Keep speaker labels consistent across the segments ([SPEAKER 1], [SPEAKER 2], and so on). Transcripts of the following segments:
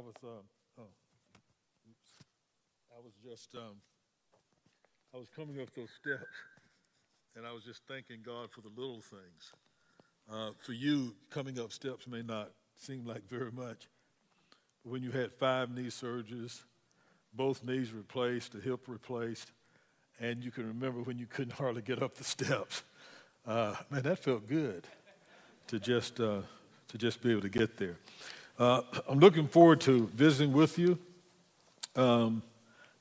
[SPEAKER 1] was, um, oh. I was just, um, I was coming up those steps, and I was just thanking God for the little things. Uh, for you, coming up steps may not seem like very much. But when you had five knee surgeries, both knees replaced, the hip replaced, and you can remember when you couldn't hardly get up the steps. Uh, man, that felt good to just uh, to just be able to get there. Uh, I'm looking forward to visiting with you, um,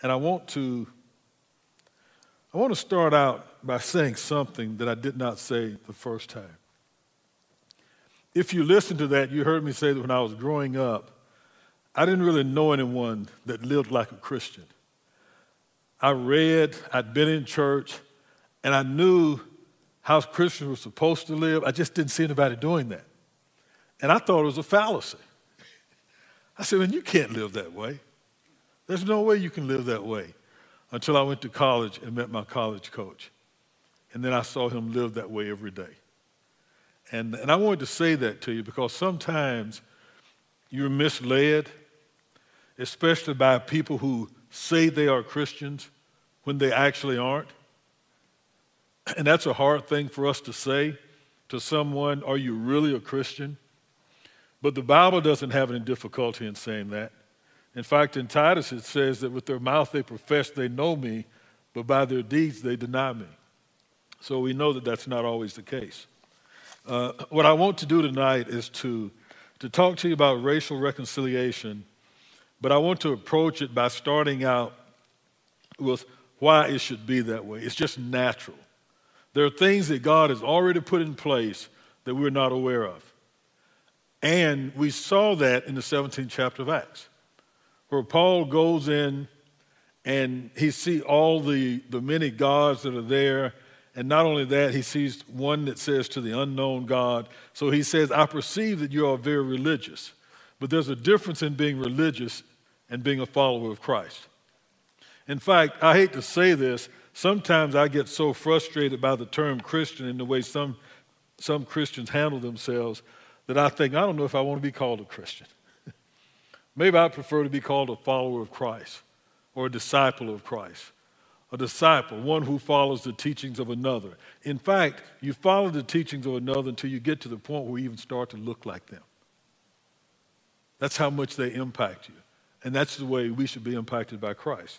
[SPEAKER 1] and I want to I want to start out by saying something that I did not say the first time. If you listen to that, you heard me say that when I was growing up, I didn't really know anyone that lived like a Christian. I read, I'd been in church, and I knew how Christians were supposed to live. I just didn't see anybody doing that. And I thought it was a fallacy. I said, man, you can't live that way. There's no way you can live that way until I went to college and met my college coach. And then I saw him live that way every day. And, and I wanted to say that to you because sometimes you're misled, especially by people who say they are Christians when they actually aren't. And that's a hard thing for us to say to someone, Are you really a Christian? But the Bible doesn't have any difficulty in saying that. In fact, in Titus, it says that with their mouth they profess they know me, but by their deeds they deny me. So we know that that's not always the case. Uh, what I want to do tonight is to, to talk to you about racial reconciliation, but I want to approach it by starting out with why it should be that way. It's just natural. There are things that God has already put in place that we're not aware of. And we saw that in the 17th chapter of Acts, where Paul goes in and he sees all the, the many gods that are there. And not only that, he sees one that says to the unknown God. So he says, I perceive that you are very religious. But there's a difference in being religious and being a follower of Christ. In fact, I hate to say this, sometimes I get so frustrated by the term Christian and the way some, some Christians handle themselves that I think, I don't know if I want to be called a Christian. Maybe I prefer to be called a follower of Christ or a disciple of Christ. A disciple, one who follows the teachings of another. In fact, you follow the teachings of another until you get to the point where you even start to look like them. That's how much they impact you. And that's the way we should be impacted by Christ.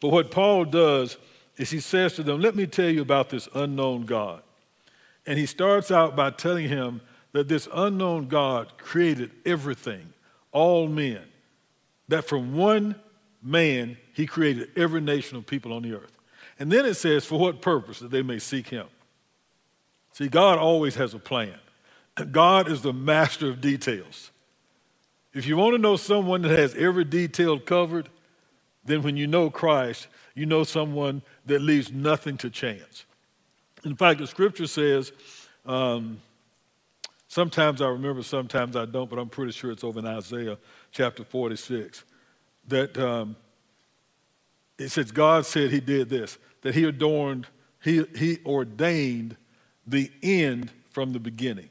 [SPEAKER 1] But what Paul does is he says to them, Let me tell you about this unknown God. And he starts out by telling him that this unknown God created everything, all men, that from one man he created every nation of people on the earth. And then it says, for what purpose? That they may seek him. See, God always has a plan. God is the master of details. If you want to know someone that has every detail covered, then when you know Christ, you know someone that leaves nothing to chance. In fact, the scripture says, um, Sometimes I remember, sometimes I don't, but I'm pretty sure it's over in Isaiah chapter 46. That um, it says, God said he did this, that he adorned, he, he ordained the end from the beginning.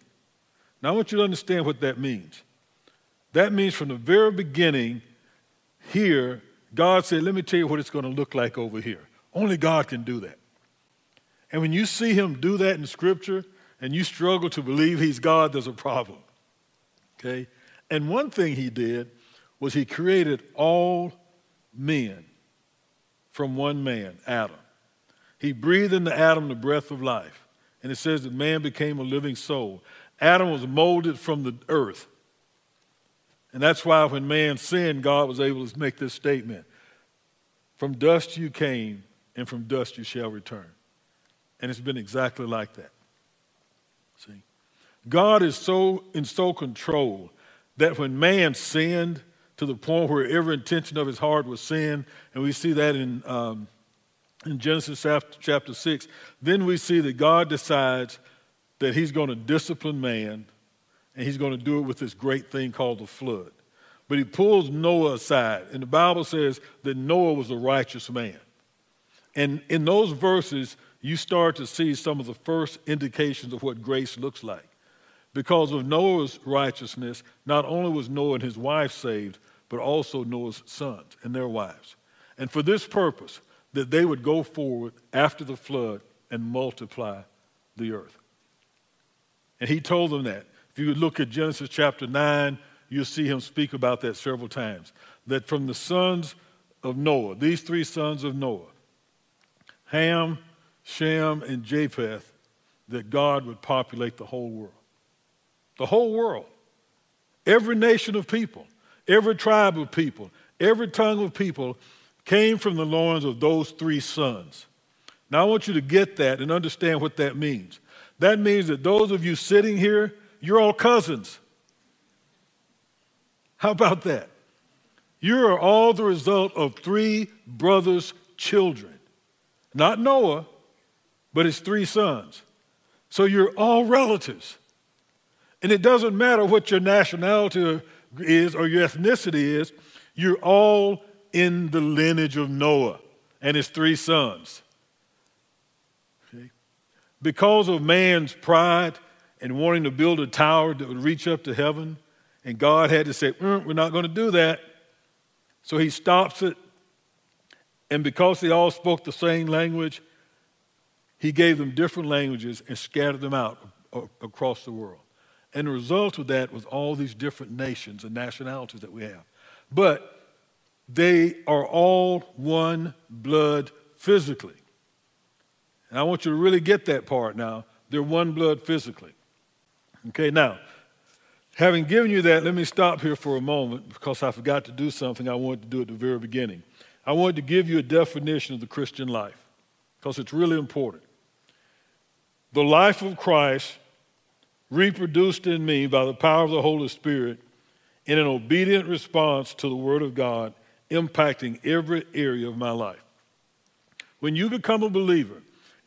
[SPEAKER 1] Now I want you to understand what that means. That means from the very beginning, here, God said, Let me tell you what it's going to look like over here. Only God can do that. And when you see him do that in Scripture, and you struggle to believe he's God, there's a problem. Okay? And one thing he did was he created all men from one man, Adam. He breathed into Adam the breath of life. And it says that man became a living soul. Adam was molded from the earth. And that's why when man sinned, God was able to make this statement From dust you came, and from dust you shall return. And it's been exactly like that. See? God is so in so control that when man sinned to the point where every intention of his heart was sin, and we see that in, um, in Genesis chapter 6, then we see that God decides that he's going to discipline man, and he's going to do it with this great thing called the flood. But he pulls Noah aside, and the Bible says that Noah was a righteous man. And in those verses, you start to see some of the first indications of what grace looks like. Because of Noah's righteousness, not only was Noah and his wife saved, but also Noah's sons and their wives. And for this purpose, that they would go forward after the flood and multiply the earth. And he told them that. If you look at Genesis chapter 9, you'll see him speak about that several times. That from the sons of Noah, these three sons of Noah, Ham, Shem, and Japheth, that God would populate the whole world the whole world, every nation of people, every tribe of people, every tongue of people came from the loins of those three sons. Now, I want you to get that and understand what that means. That means that those of you sitting here, you're all cousins. How about that? You are all the result of three brothers' children. Not Noah, but his three sons. So you're all relatives. And it doesn't matter what your nationality is or your ethnicity is, you're all in the lineage of Noah and his three sons. Because of man's pride and wanting to build a tower that would reach up to heaven, and God had to say, mm, We're not going to do that. So he stops it. And because they all spoke the same language, he gave them different languages and scattered them out across the world. And the result of that was all these different nations and nationalities that we have. But they are all one blood physically. And I want you to really get that part now. They're one blood physically. Okay, now, having given you that, let me stop here for a moment because I forgot to do something I wanted to do at the very beginning. I wanted to give you a definition of the Christian life because it's really important. The life of Christ reproduced in me by the power of the Holy Spirit in an obedient response to the Word of God, impacting every area of my life. When you become a believer,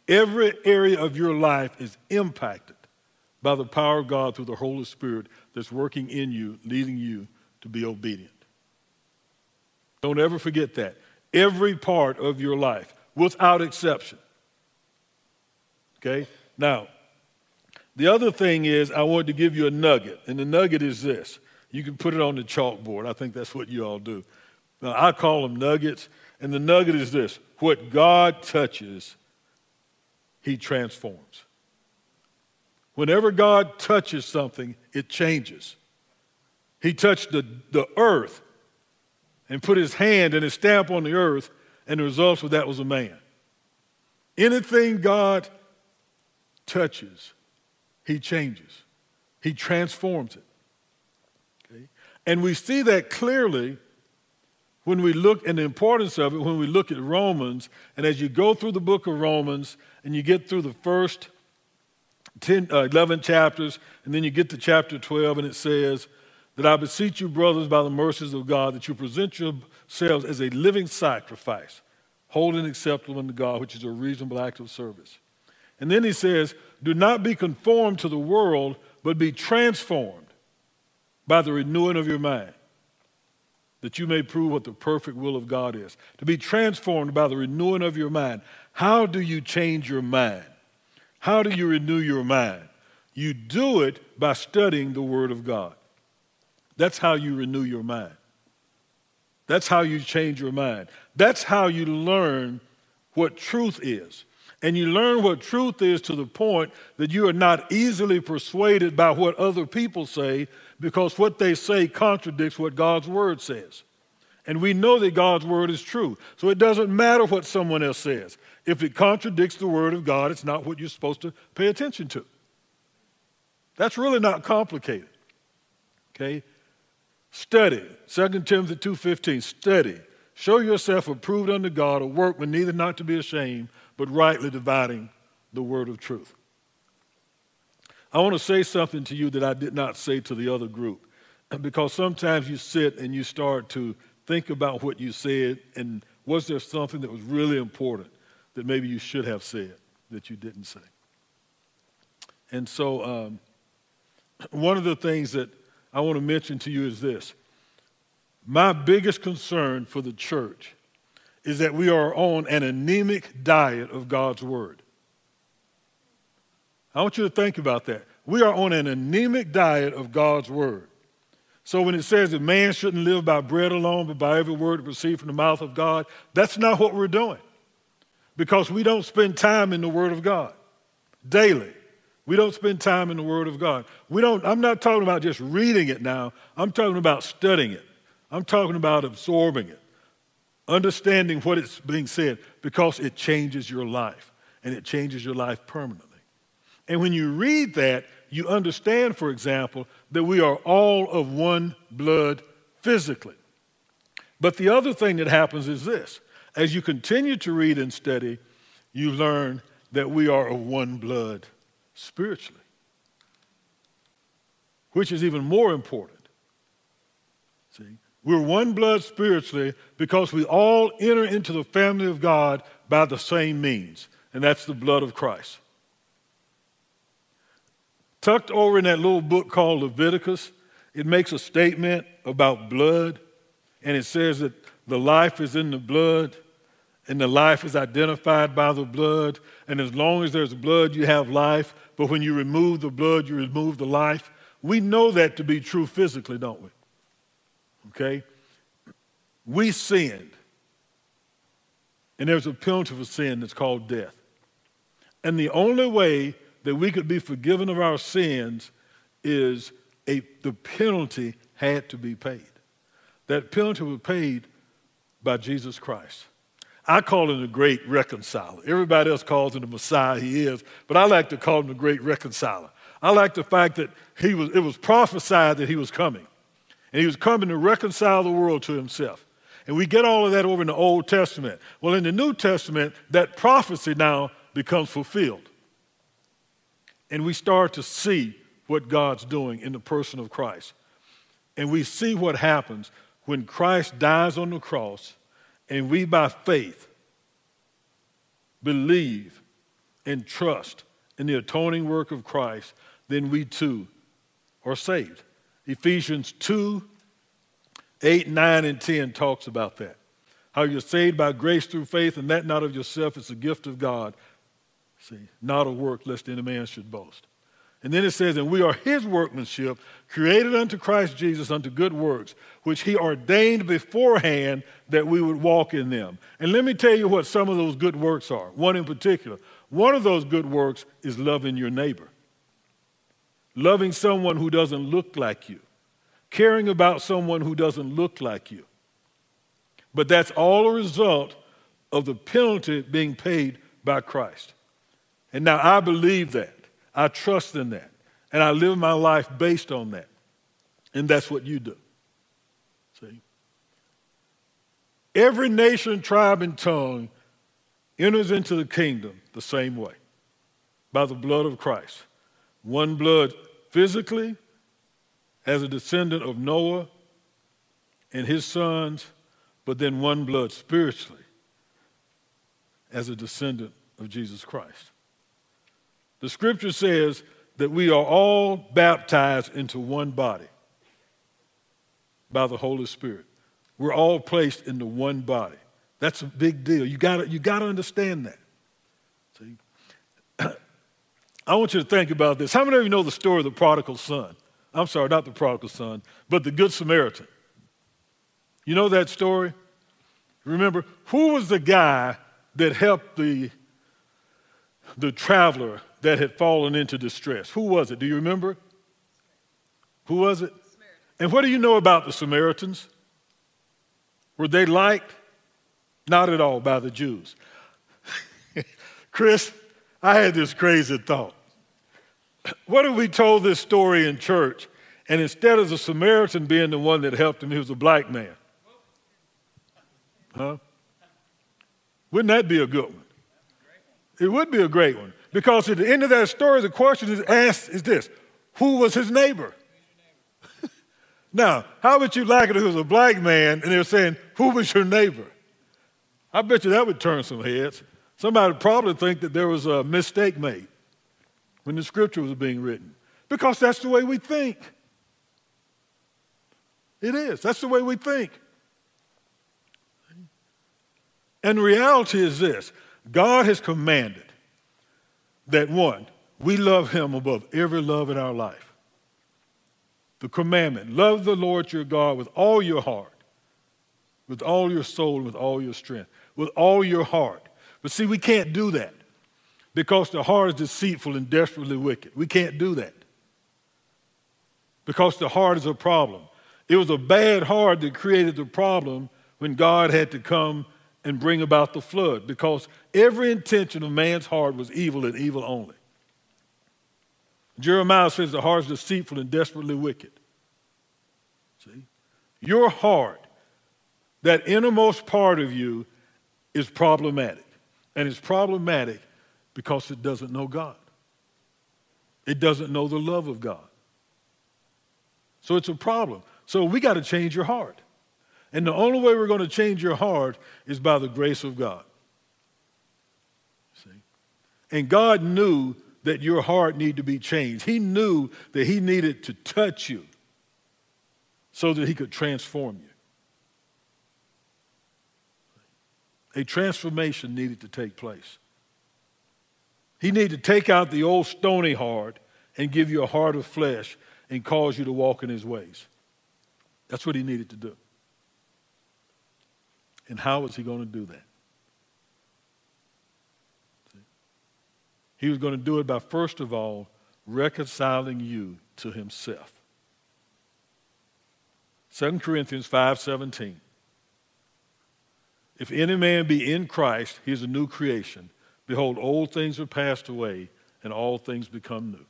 [SPEAKER 1] every area of your life is impacted by the power of God through the Holy Spirit that's working in you, leading you to be obedient. Don't ever forget that. Every part of your life, without exception. Okay? Now, the other thing is, I wanted to give you a nugget, and the nugget is this. You can put it on the chalkboard. I think that's what you all do. Now, I call them nuggets, and the nugget is this what God touches, He transforms. Whenever God touches something, it changes. He touched the, the earth and put his hand and his stamp on the earth, and the result of that was a man. Anything God touches, he changes, He transforms it. Okay? And we see that clearly when we look and the importance of it when we look at Romans. And as you go through the book of Romans and you get through the first 10, uh, 11 chapters, and then you get to chapter 12, and it says, That I beseech you, brothers, by the mercies of God, that you present yourselves as a living sacrifice, holy and acceptable unto God, which is a reasonable act of service. And then he says, do not be conformed to the world, but be transformed by the renewing of your mind, that you may prove what the perfect will of God is. To be transformed by the renewing of your mind. How do you change your mind? How do you renew your mind? You do it by studying the Word of God. That's how you renew your mind. That's how you change your mind. That's how you learn what truth is. And you learn what truth is to the point that you are not easily persuaded by what other people say because what they say contradicts what God's word says. And we know that God's word is true. So it doesn't matter what someone else says. If it contradicts the word of God, it's not what you're supposed to pay attention to. That's really not complicated. Okay? Study. 2 Timothy 2:15. Study. Show yourself approved unto God, a workman neither not to be ashamed, but rightly dividing the word of truth. I want to say something to you that I did not say to the other group, because sometimes you sit and you start to think about what you said, and was there something that was really important that maybe you should have said that you didn't say? And so, um, one of the things that I want to mention to you is this. My biggest concern for the church is that we are on an anemic diet of God's Word. I want you to think about that. We are on an anemic diet of God's word. So when it says that man shouldn't live by bread alone, but by every word received from the mouth of God, that's not what we're doing. Because we don't spend time in the word of God daily. We don't spend time in the word of God. We don't I'm not talking about just reading it now. I'm talking about studying it. I'm talking about absorbing it. Understanding what it's being said because it changes your life and it changes your life permanently. And when you read that, you understand, for example, that we are all of one blood physically. But the other thing that happens is this as you continue to read and study, you learn that we are of one blood spiritually, which is even more important. See, we're one blood spiritually because we all enter into the family of God by the same means, and that's the blood of Christ. Tucked over in that little book called Leviticus, it makes a statement about blood, and it says that the life is in the blood, and the life is identified by the blood. And as long as there's blood, you have life. But when you remove the blood, you remove the life. We know that to be true physically, don't we? Okay? We sinned. And there's a penalty for sin that's called death. And the only way that we could be forgiven of our sins is a, the penalty had to be paid. That penalty was paid by Jesus Christ. I call him the great reconciler. Everybody else calls him the Messiah, he is, but I like to call him the great reconciler. I like the fact that he was, it was prophesied that he was coming, and he was coming to reconcile the world to himself. And we get all of that over in the Old Testament. Well, in the New Testament, that prophecy now becomes fulfilled and we start to see what God's doing in the person of Christ. And we see what happens when Christ dies on the cross and we, by faith, believe and trust in the atoning work of Christ, then we too are saved. Ephesians 2 8, 9, and 10 talks about that. How you're saved by grace through faith, and that not of yourself, it's a gift of God, See, not a work lest any man should boast. And then it says, and we are his workmanship, created unto Christ Jesus unto good works, which he ordained beforehand that we would walk in them. And let me tell you what some of those good works are. One in particular. One of those good works is loving your neighbor, loving someone who doesn't look like you, caring about someone who doesn't look like you. But that's all a result of the penalty being paid by Christ. And now I believe that. I trust in that. And I live my life based on that. And that's what you do. See? Every nation, tribe, and tongue enters into the kingdom the same way by the blood of Christ. One blood physically, as a descendant of Noah and his sons, but then one blood spiritually as a descendant of Jesus Christ. The scripture says that we are all baptized into one body by the Holy Spirit. We're all placed into one body. That's a big deal. You got you to understand that. See? I want you to think about this. How many of you know the story of the prodigal son? I'm sorry, not the prodigal son, but the Good Samaritan. You know that story? Remember, who was the guy that helped the, the traveler that had fallen into distress. Who was it? Do you remember? Who was it? And what do you know about the Samaritans? Were they liked? Not at all by the Jews. Chris, I had this crazy thought. What if we told this story in church, and instead of the Samaritan being the one that helped him, he was a black man? Huh? Wouldn't that be a good one? It would be a great one. Because at the end of that story, the question is asked is this Who was his neighbor? now, how would you like it if it was a black man and they were saying, Who was your neighbor? I bet you that would turn some heads. Somebody would probably think that there was a mistake made when the scripture was being written. Because that's the way we think. It is. That's the way we think. And reality is this God has commanded that one, we love him above every love in our life. The commandment love the Lord your God with all your heart, with all your soul, with all your strength, with all your heart. But see, we can't do that because the heart is deceitful and desperately wicked. We can't do that because the heart is a problem. It was a bad heart that created the problem when God had to come and bring about the flood because every intention of man's heart was evil and evil only. Jeremiah says the heart is deceitful and desperately wicked. See? Your heart, that innermost part of you, is problematic. And it's problematic because it doesn't know God. It doesn't know the love of God. So it's a problem. So we got to change your heart. And the only way we're going to change your heart is by the grace of God. See? And God knew that your heart needed to be changed. He knew that He needed to touch you so that He could transform you. A transformation needed to take place. He needed to take out the old stony heart and give you a heart of flesh and cause you to walk in His ways. That's what He needed to do. And how was He going to do that? He was going to do it by, first of all, reconciling you to himself. 2 Corinthians 5:17. If any man be in Christ, he is a new creation. Behold, old things are passed away, and all things become new.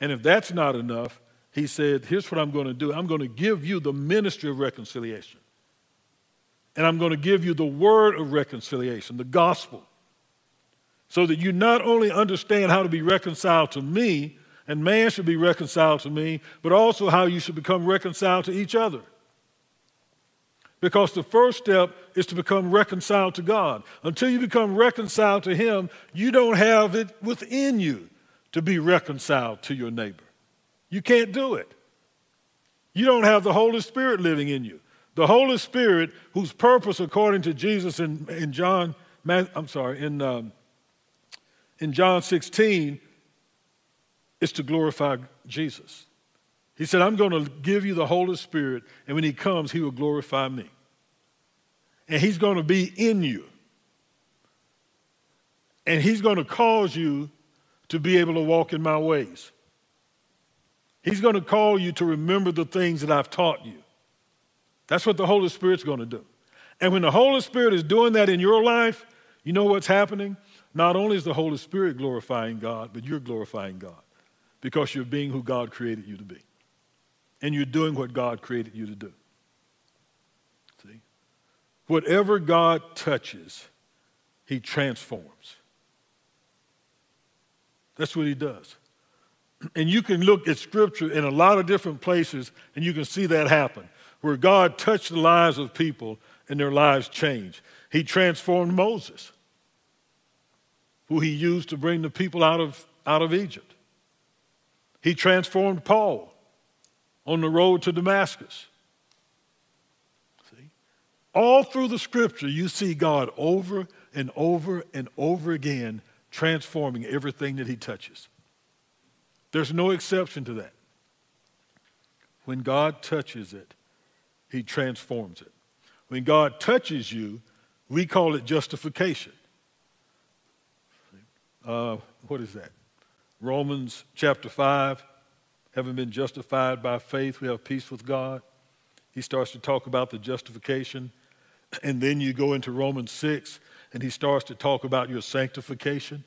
[SPEAKER 1] And if that's not enough, he said, Here's what I'm going to do I'm going to give you the ministry of reconciliation. And I'm going to give you the word of reconciliation, the gospel so that you not only understand how to be reconciled to me, and man should be reconciled to me, but also how you should become reconciled to each other. Because the first step is to become reconciled to God. Until you become reconciled to Him, you don't have it within you to be reconciled to your neighbor. You can't do it. You don't have the Holy Spirit living in you. The Holy Spirit, whose purpose, according to Jesus in, in John, I'm sorry, in um, in John 16 is to glorify Jesus. He said, I'm going to give you the Holy Spirit, and when He comes, He will glorify me. And He's going to be in you. And He's going to cause you to be able to walk in my ways. He's going to call you to remember the things that I've taught you. That's what the Holy Spirit's going to do. And when the Holy Spirit is doing that in your life, you know what's happening? Not only is the Holy Spirit glorifying God, but you're glorifying God because you're being who God created you to be. And you're doing what God created you to do. See? Whatever God touches, He transforms. That's what He does. And you can look at Scripture in a lot of different places and you can see that happen, where God touched the lives of people and their lives changed. He transformed Moses who he used to bring the people out of, out of Egypt. He transformed Paul on the road to Damascus. See? All through the scripture, you see God over and over and over again transforming everything that he touches. There's no exception to that. When God touches it, he transforms it. When God touches you, we call it justification uh, what is that? Romans chapter 5, having been justified by faith, we have peace with God. He starts to talk about the justification. And then you go into Romans 6, and he starts to talk about your sanctification.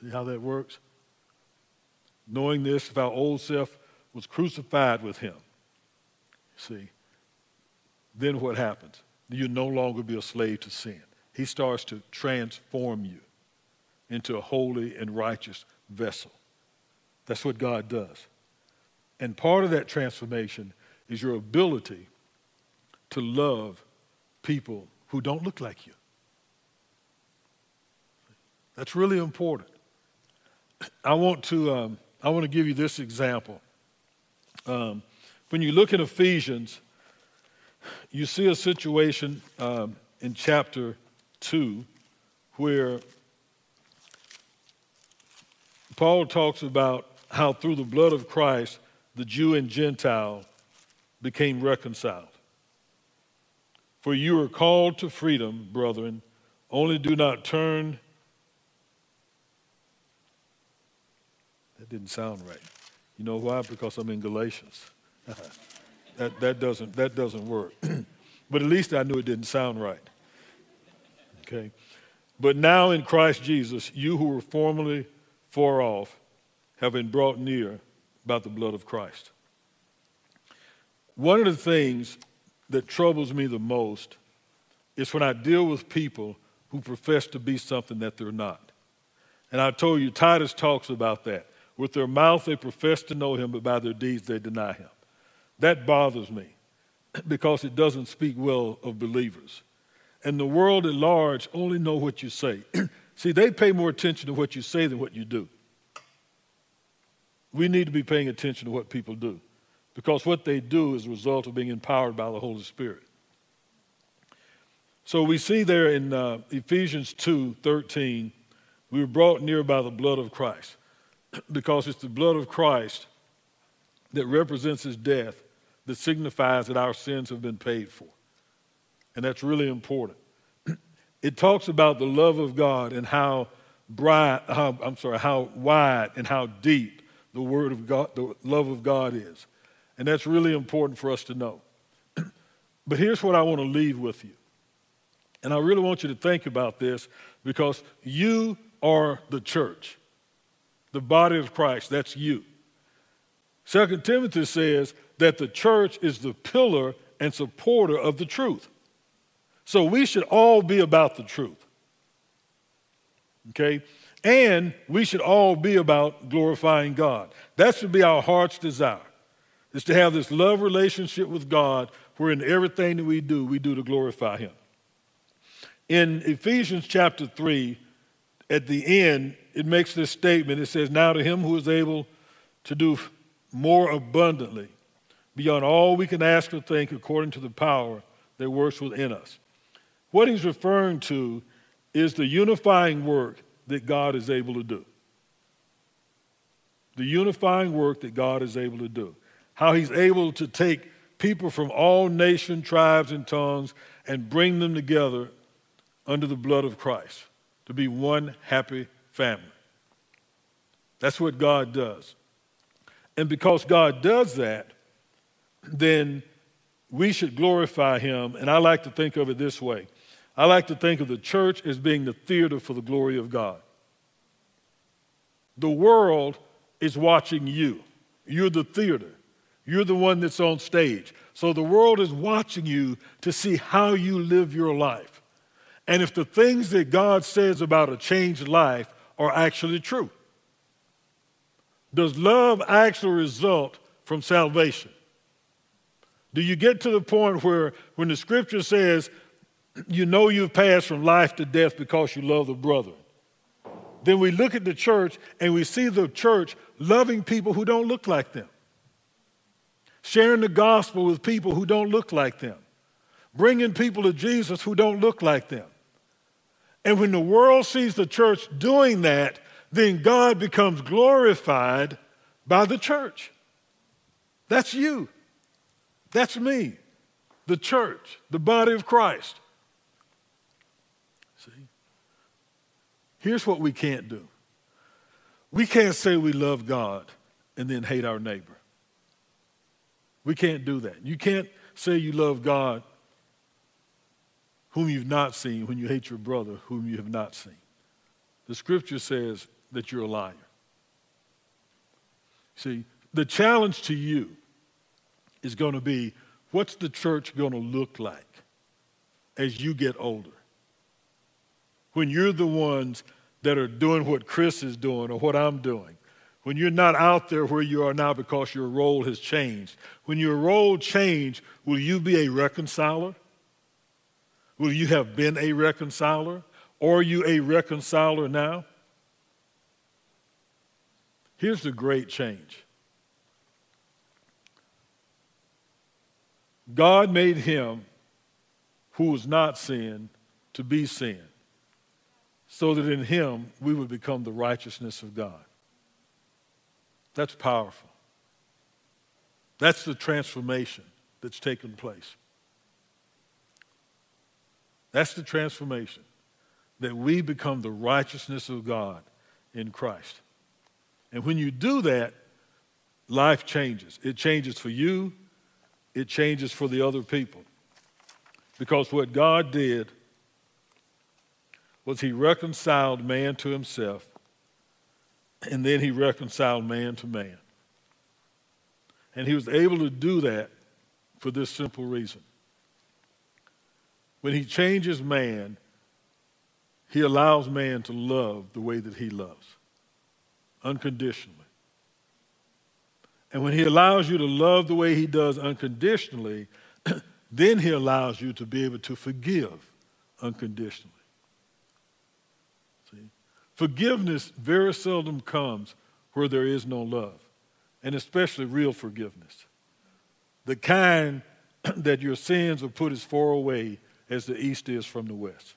[SPEAKER 1] See how that works? Knowing this, if our old self was crucified with him, see, then what happens? You no longer be a slave to sin. He starts to transform you into a holy and righteous vessel. That's what God does. And part of that transformation is your ability to love people who don't look like you. That's really important. I want to, um, I want to give you this example. Um, when you look in Ephesians, you see a situation um, in chapter 2 where Paul talks about how through the blood of Christ, the Jew and Gentile became reconciled. For you are called to freedom, brethren, only do not turn. That didn't sound right. You know why? Because I'm in Galatians. that, that, doesn't, that doesn't work. but at least I knew it didn't sound right. Okay? But now in Christ Jesus, you who were formerly far off have been brought near by the blood of Christ. One of the things that troubles me the most is when I deal with people who profess to be something that they're not. And I told you, Titus talks about that. With their mouth, they profess to know him, but by their deeds, they deny him. That bothers me because it doesn't speak well of believers. And the world at large only know what you say. See, they pay more attention to what you say than what you do. We need to be paying attention to what people do because what they do is a result of being empowered by the Holy Spirit. So we see there in uh, Ephesians 2 13, we were brought near by the blood of Christ because it's the blood of Christ that represents his death that signifies that our sins have been paid for. And that's really important. It talks about the love of God and how bright, how, I'm sorry, how wide and how deep the word of God, the love of God is. And that's really important for us to know. but here's what I want to leave with you. And I really want you to think about this because you are the church, the body of Christ. That's you. Second Timothy says that the church is the pillar and supporter of the truth. So we should all be about the truth. Okay? And we should all be about glorifying God. That should be our heart's desire, is to have this love relationship with God where in everything that we do, we do to glorify Him. In Ephesians chapter 3, at the end, it makes this statement. It says, Now to him who is able to do more abundantly, beyond all we can ask or think, according to the power that works within us. What he's referring to is the unifying work that God is able to do. The unifying work that God is able to do. How he's able to take people from all nations, tribes, and tongues and bring them together under the blood of Christ to be one happy family. That's what God does. And because God does that, then we should glorify Him. And I like to think of it this way I like to think of the church as being the theater for the glory of God. The world is watching you. You're the theater. You're the one that's on stage. So the world is watching you to see how you live your life. And if the things that God says about a changed life are actually true. Does love actually result from salvation? Do you get to the point where when the scripture says you know you've passed from life to death because you love the brother. Then we look at the church and we see the church loving people who don't look like them, sharing the gospel with people who don't look like them, bringing people to Jesus who don't look like them. And when the world sees the church doing that, then God becomes glorified by the church. That's you. That's me, the church, the body of Christ. Here's what we can't do we can't say we love God and then hate our neighbor. We can't do that. You can't say you love God whom you've not seen when you hate your brother whom you have not seen. The scripture says that you're a liar. See, the challenge to you is going to be what's the church going to look like as you get older? When you're the ones that are doing what Chris is doing or what I'm doing. When you're not out there where you are now because your role has changed. When your role changed, will you be a reconciler? Will you have been a reconciler? Or are you a reconciler now? Here's the great change God made him who was not sin to be sin so that in him we would become the righteousness of God. That's powerful. That's the transformation that's taken place. That's the transformation that we become the righteousness of God in Christ. And when you do that, life changes. It changes for you, it changes for the other people. Because what God did was He reconciled man to Himself, and then He reconciled man to man. And He was able to do that for this simple reason. When He changes man, He allows man to love the way that He loves, unconditionally. And when He allows you to love the way He does unconditionally, then He allows you to be able to forgive unconditionally. Forgiveness very seldom comes where there is no love, and especially real forgiveness. The kind that your sins are put as far away as the east is from the west.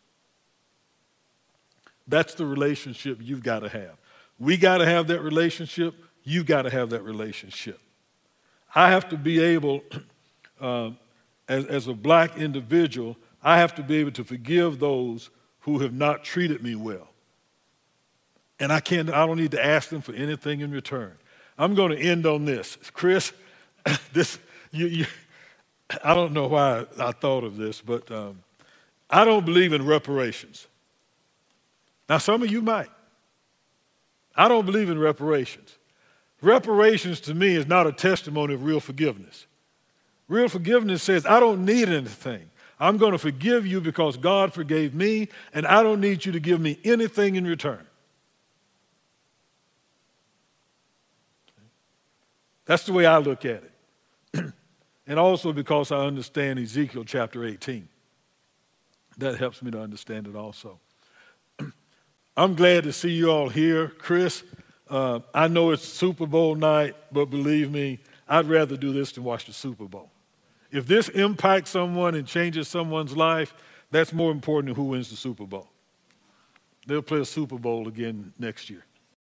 [SPEAKER 1] That's the relationship you've got to have. We got to have that relationship. You've got to have that relationship. I have to be able uh, as, as a black individual, I have to be able to forgive those who have not treated me well. And I can't, I don't need to ask them for anything in return. I'm going to end on this. Chris, this, you, you, I don't know why I thought of this, but um, I don't believe in reparations. Now, some of you might. I don't believe in reparations. Reparations to me is not a testimony of real forgiveness. Real forgiveness says, I don't need anything. I'm going to forgive you because God forgave me, and I don't need you to give me anything in return. That's the way I look at it. and also because I understand Ezekiel chapter 18. That helps me to understand it also. I'm glad to see you all here. Chris, uh, I know it's Super Bowl night, but believe me, I'd rather do this than watch the Super Bowl. If this impacts someone and changes someone's life, that's more important than who wins the Super Bowl. They'll play a Super Bowl again next year.